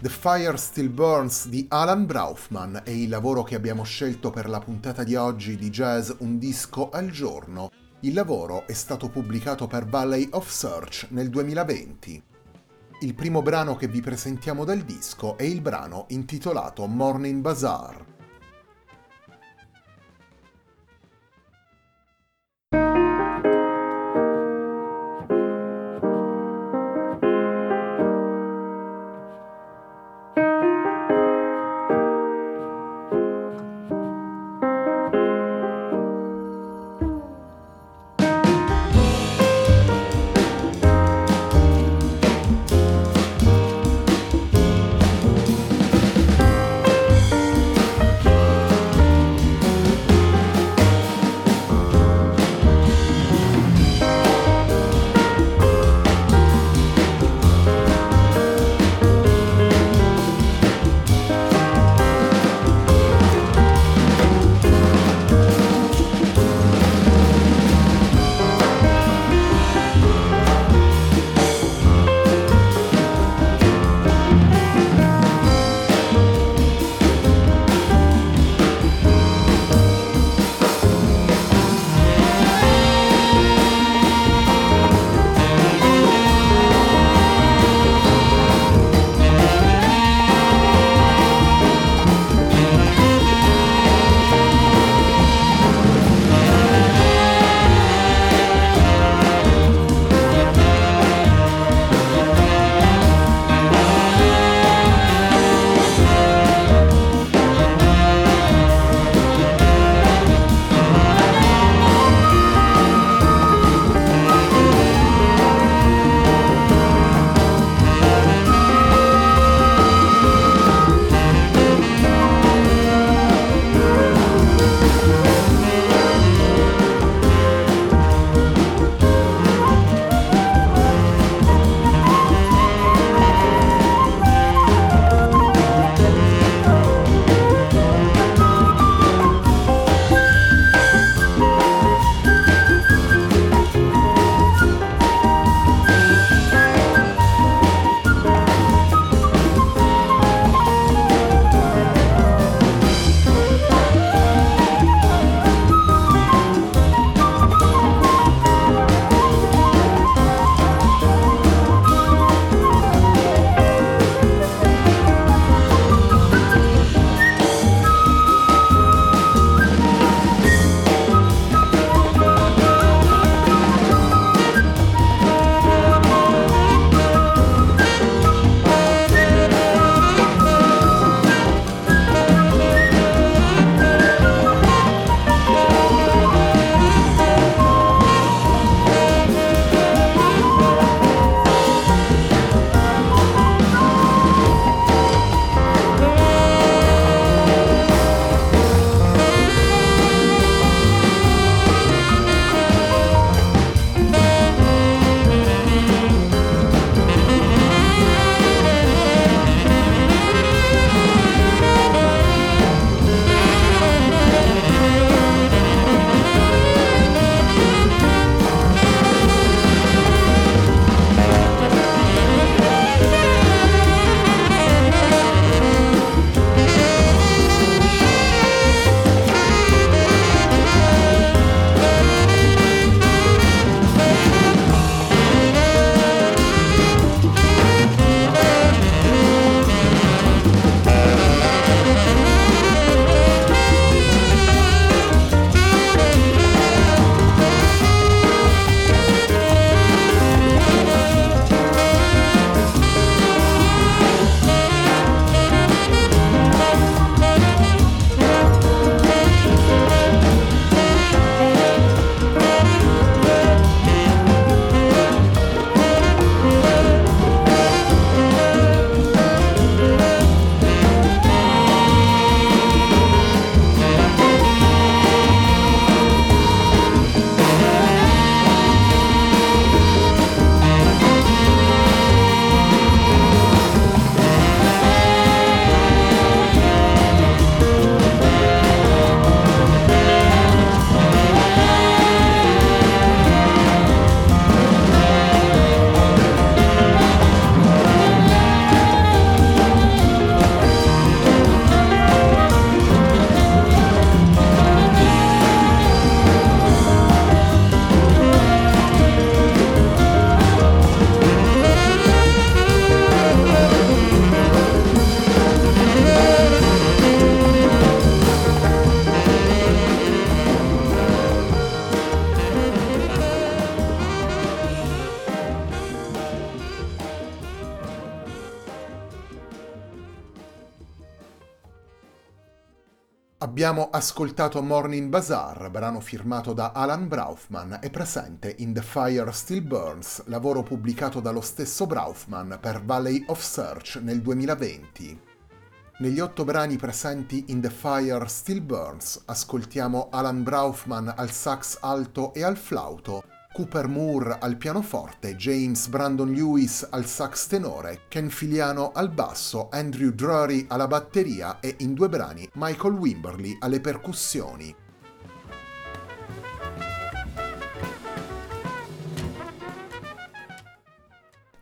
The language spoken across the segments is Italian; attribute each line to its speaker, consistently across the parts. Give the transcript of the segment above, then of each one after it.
Speaker 1: The Fire Still Burns di Alan Braufman è il lavoro che abbiamo scelto per la puntata di oggi di Jazz Un disco al giorno. Il lavoro è stato pubblicato per Valley of Search nel 2020. Il primo brano che vi presentiamo dal disco è il brano intitolato Morning Bazaar. Abbiamo ascoltato Morning Bazaar, brano firmato da Alan Braufman e presente in The Fire Still Burns, lavoro pubblicato dallo stesso Braufman per Valley of Search nel 2020. Negli otto brani presenti in The Fire Still Burns ascoltiamo Alan Braufman al sax alto e al flauto, Cooper Moore al pianoforte, James Brandon Lewis al sax tenore, Ken Filiano al basso, Andrew Drury alla batteria e in due brani Michael Wimberly alle percussioni.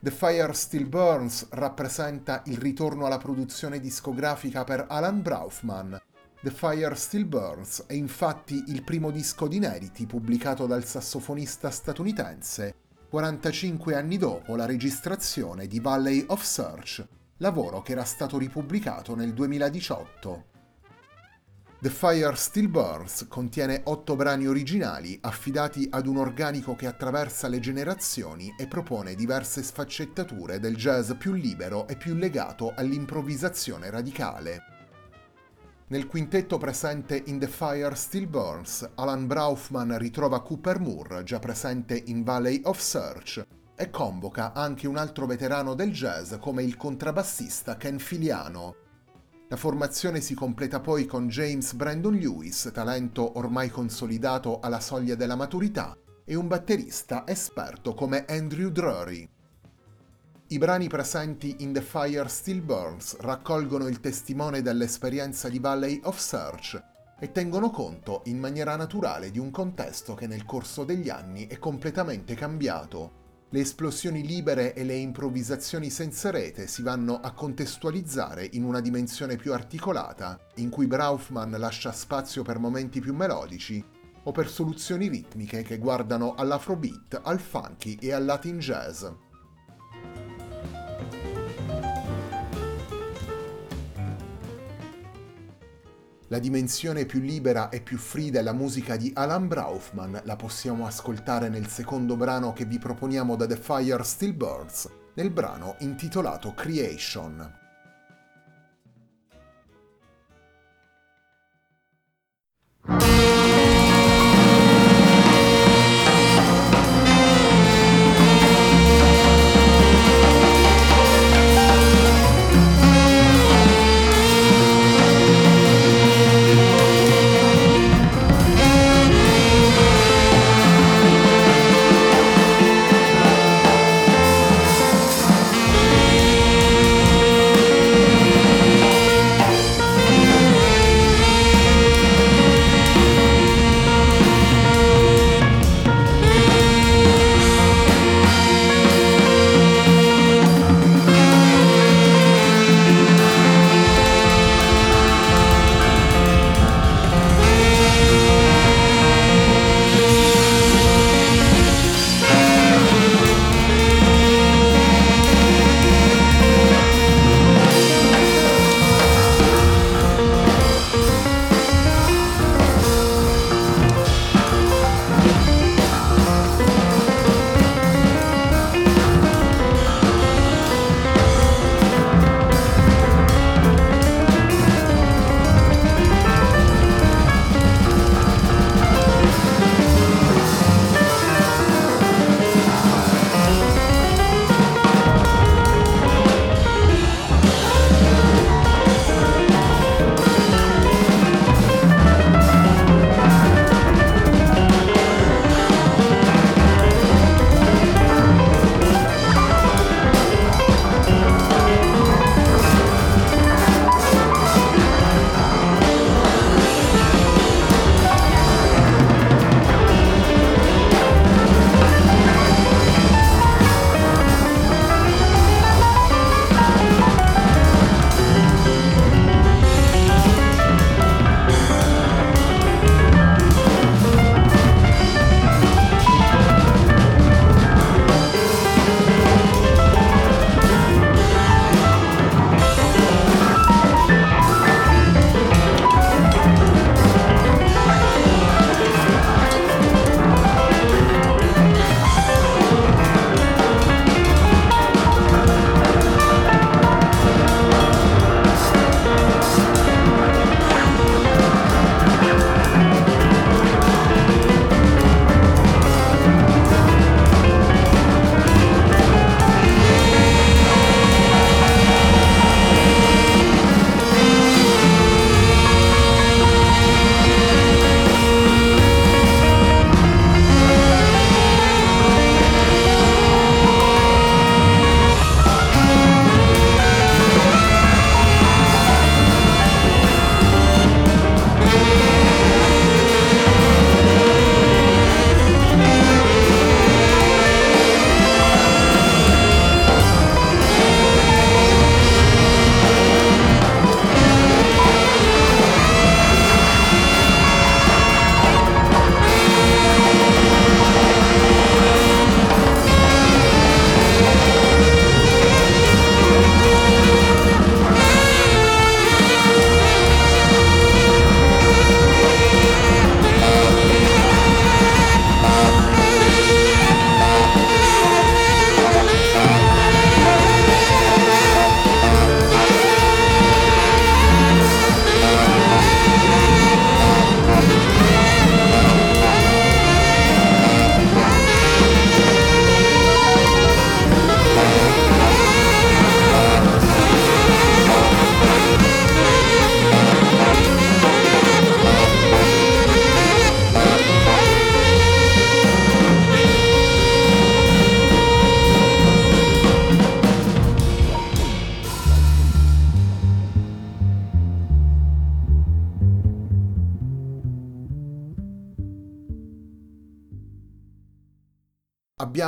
Speaker 1: The Fire Still Burns rappresenta il ritorno alla produzione discografica per Alan Braufman, The Fire Still Burns è infatti il primo disco di inediti pubblicato dal sassofonista statunitense 45 anni dopo la registrazione di Valley of Search, lavoro che era stato ripubblicato nel 2018. The Fire Still Burns contiene otto brani originali affidati ad un organico che attraversa le generazioni e propone diverse sfaccettature del jazz più libero e più legato all'improvvisazione radicale. Nel quintetto presente in The Fire Still Burns, Alan Braufman ritrova Cooper Moore, già presente in Valley of Search, e convoca anche un altro veterano del jazz come il contrabbassista Ken Filiano. La formazione si completa poi con James Brandon Lewis, talento ormai consolidato alla soglia della maturità, e un batterista esperto come Andrew Drury. I brani presenti in The Fire Still Burns raccolgono il testimone dell'esperienza di Valley of Search e tengono conto in maniera naturale di un contesto che nel corso degli anni è completamente cambiato. Le esplosioni libere e le improvvisazioni senza rete si vanno a contestualizzare in una dimensione più articolata, in cui Braufman lascia spazio per momenti più melodici o per soluzioni ritmiche che guardano all'afrobeat, al funky e al latin jazz. La dimensione più libera e più free della musica di Alan Braufman la possiamo ascoltare nel secondo brano che vi proponiamo da The Fire Still Burns, nel brano intitolato Creation.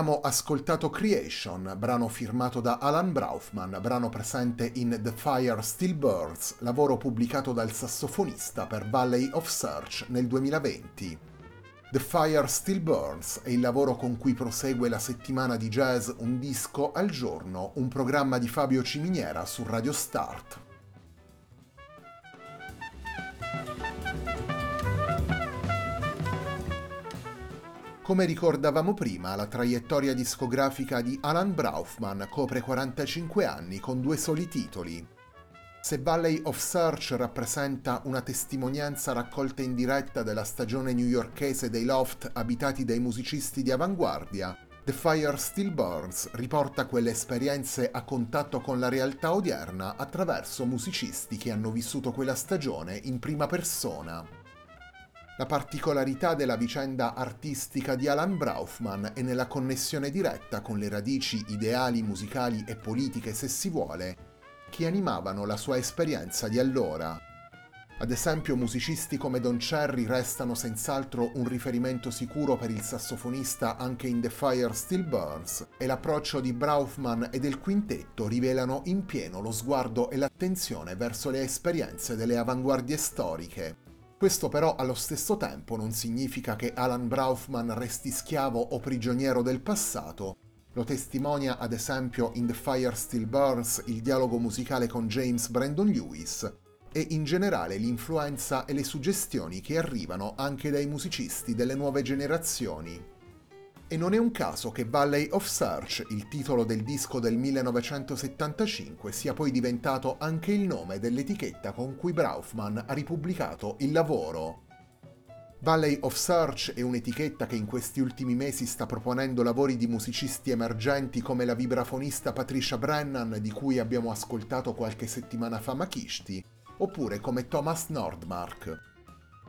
Speaker 1: Abbiamo ascoltato Creation, brano firmato da Alan Braufman, brano presente in The Fire Still Burns, lavoro pubblicato dal sassofonista per Valley of Search nel 2020. The Fire Still Burns è il lavoro con cui prosegue la settimana di jazz Un disco al giorno, un programma di Fabio Ciminiera su Radio Start. Come ricordavamo prima, la traiettoria discografica di Alan Braufman copre 45 anni con due soli titoli. Se Valley of Search rappresenta una testimonianza raccolta in diretta della stagione newyorkese dei loft abitati dai musicisti di avanguardia, The Fire Still Burns riporta quelle esperienze a contatto con la realtà odierna attraverso musicisti che hanno vissuto quella stagione in prima persona. La particolarità della vicenda artistica di Alan Braufman è nella connessione diretta con le radici ideali, musicali e politiche, se si vuole, che animavano la sua esperienza di allora. Ad esempio, musicisti come Don Cherry restano senz'altro un riferimento sicuro per il sassofonista anche in The Fire Still Burns, e l'approccio di Braufman e del quintetto rivelano in pieno lo sguardo e l'attenzione verso le esperienze delle avanguardie storiche, questo però allo stesso tempo non significa che Alan Braufman resti schiavo o prigioniero del passato. Lo testimonia ad esempio in The Fire Still Burns il dialogo musicale con James Brandon Lewis e in generale l'influenza e le suggestioni che arrivano anche dai musicisti delle nuove generazioni. E non è un caso che Valley of Search, il titolo del disco del 1975, sia poi diventato anche il nome dell'etichetta con cui Braufman ha ripubblicato il lavoro. Valley of Search è un'etichetta che in questi ultimi mesi sta proponendo lavori di musicisti emergenti come la vibrafonista Patricia Brennan di cui abbiamo ascoltato qualche settimana fa Makishti, oppure come Thomas Nordmark.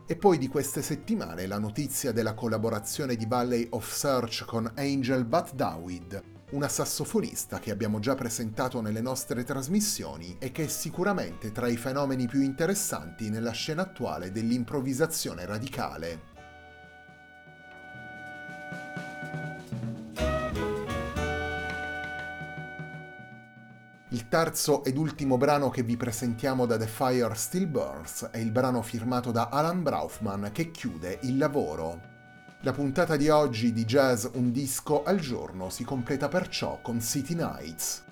Speaker 1: E poi di queste settimane la notizia della collaborazione di Valley of Search con Angel Bat Dawid, una sassofonista che abbiamo già presentato nelle nostre trasmissioni e che è sicuramente tra i fenomeni più interessanti nella scena attuale dell'improvvisazione radicale. Il terzo ed ultimo brano che vi presentiamo da The Fire Still Burns è il brano firmato da Alan Braufman che chiude il lavoro. La puntata di oggi di Jazz Un disco al giorno si completa perciò con City Nights,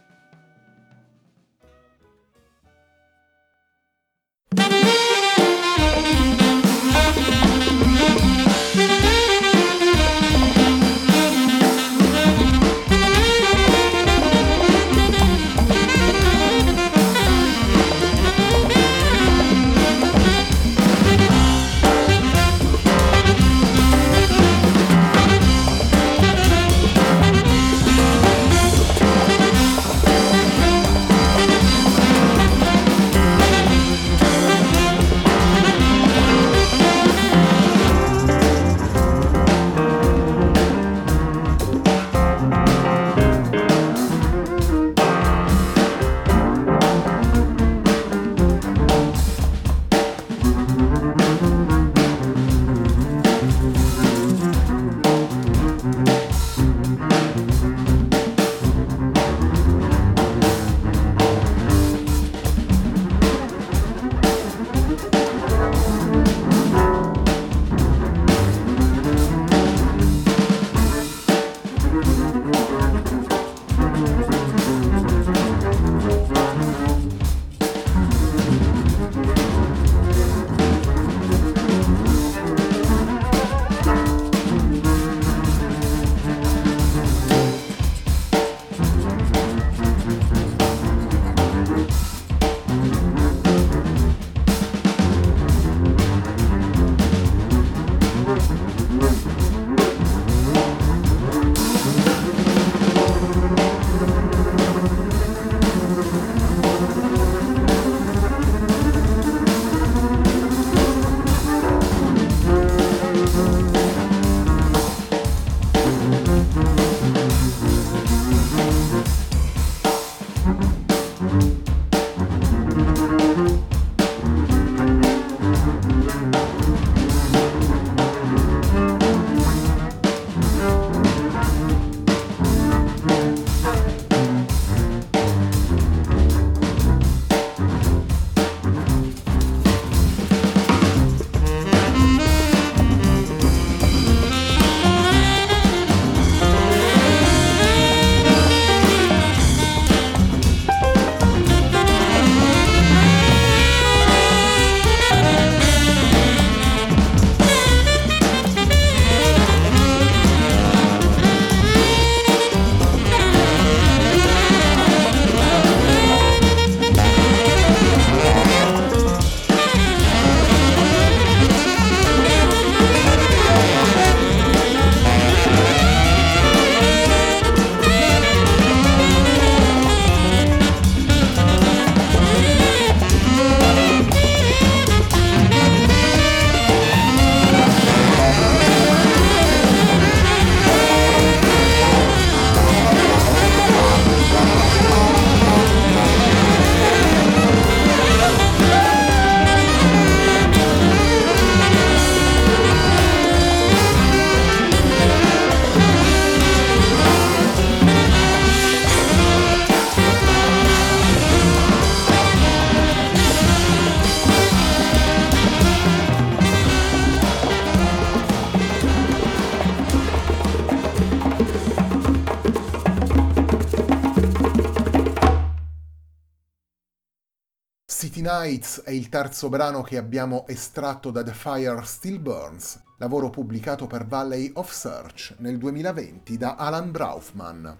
Speaker 1: Nights è il terzo brano che abbiamo estratto da The Fire Still Burns, lavoro pubblicato per Valley of Search nel 2020 da Alan Braufman.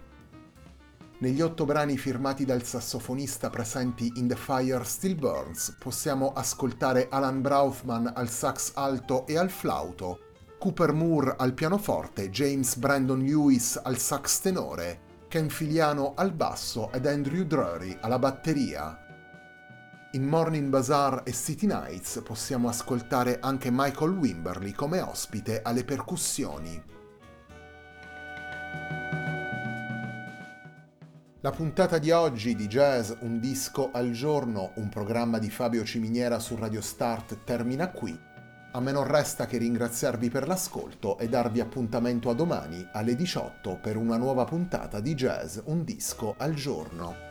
Speaker 1: Negli otto brani firmati dal sassofonista presenti in The Fire Still Burns possiamo ascoltare Alan Braufman al sax alto e al flauto, Cooper Moore al pianoforte, James Brandon Lewis al sax tenore, Ken Filiano al basso ed Andrew Drury alla batteria. In Morning Bazaar e City Nights possiamo ascoltare anche Michael Wimberly come ospite alle percussioni. La puntata di oggi di Jazz Un disco al giorno, un programma di Fabio Ciminiera su Radio Start termina qui. A me non resta che ringraziarvi per l'ascolto e darvi appuntamento a domani alle 18 per una nuova puntata di Jazz Un disco al giorno.